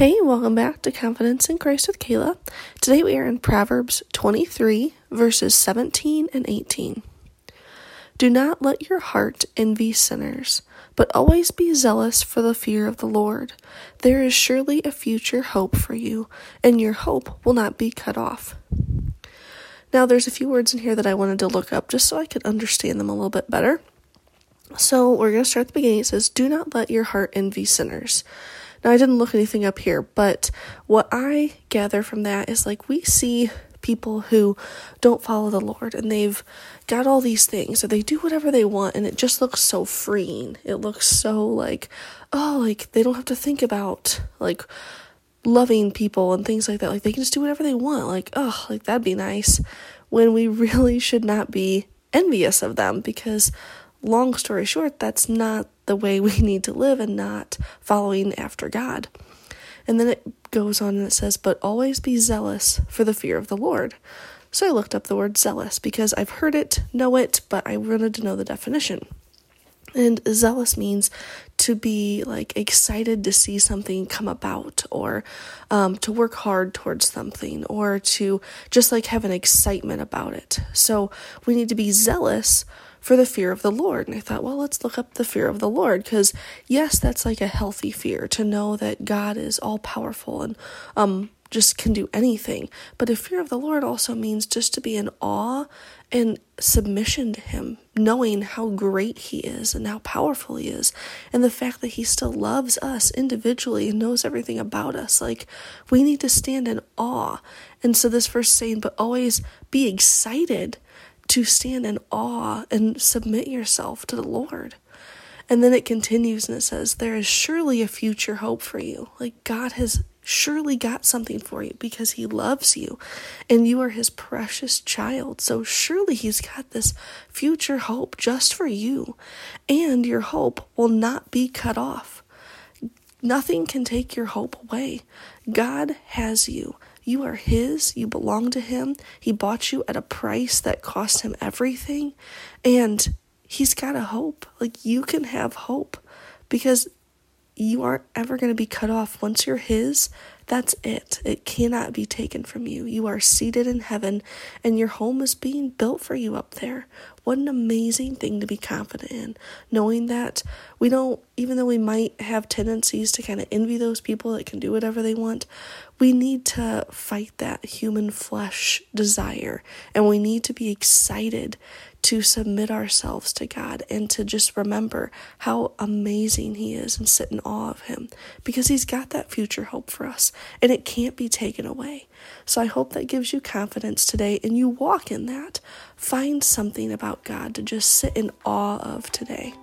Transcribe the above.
Hey, welcome back to Confidence in Christ with Kala. Today we are in Proverbs 23, verses 17 and 18. Do not let your heart envy sinners, but always be zealous for the fear of the Lord. There is surely a future hope for you, and your hope will not be cut off. Now, there's a few words in here that I wanted to look up just so I could understand them a little bit better. So, we're going to start at the beginning. It says, Do not let your heart envy sinners. Now, I didn't look anything up here, but what I gather from that is like we see people who don't follow the Lord and they've got all these things so they do whatever they want and it just looks so freeing. It looks so like, oh, like they don't have to think about like loving people and things like that. Like they can just do whatever they want. Like, oh, like that'd be nice. When we really should not be envious of them because long story short, that's not the way we need to live and not following after God. And then it goes on and it says, But always be zealous for the fear of the Lord. So I looked up the word zealous because I've heard it, know it, but I wanted to know the definition. And zealous means to be like excited to see something come about or um, to work hard towards something or to just like have an excitement about it. So we need to be zealous for the fear of the Lord. And I thought, well, let's look up the fear of the Lord because, yes, that's like a healthy fear to know that God is all powerful and um, just can do anything. But the fear of the Lord also means just to be in awe and submission to Him, knowing how great He is and how powerful He is, and the fact that He still loves us individually and knows everything about us. Like, we need to stand in awe. And so, this verse saying, but always be excited to stand in awe and submit yourself to the Lord. And then it continues and it says, There is surely a future hope for you. Like God has surely got something for you because He loves you and you are His precious child. So surely He's got this future hope just for you. And your hope will not be cut off. Nothing can take your hope away. God has you. You are His, you belong to Him. He bought you at a price that cost Him everything, and He's got a hope. Like you can have hope because you aren't ever going to be cut off. Once you're His, that's it. It cannot be taken from you. You are seated in heaven, and your home is being built for you up there. What an amazing thing to be confident in, knowing that we don't, even though we might have tendencies to kind of envy those people that can do whatever they want, we need to fight that human flesh desire, and we need to be excited to submit ourselves to God and to just remember how amazing He is and sit in awe of Him because He's got that future hope for us and it can't be taken away. So I hope that gives you confidence today and you walk in that. Find something about God to just sit in awe of today.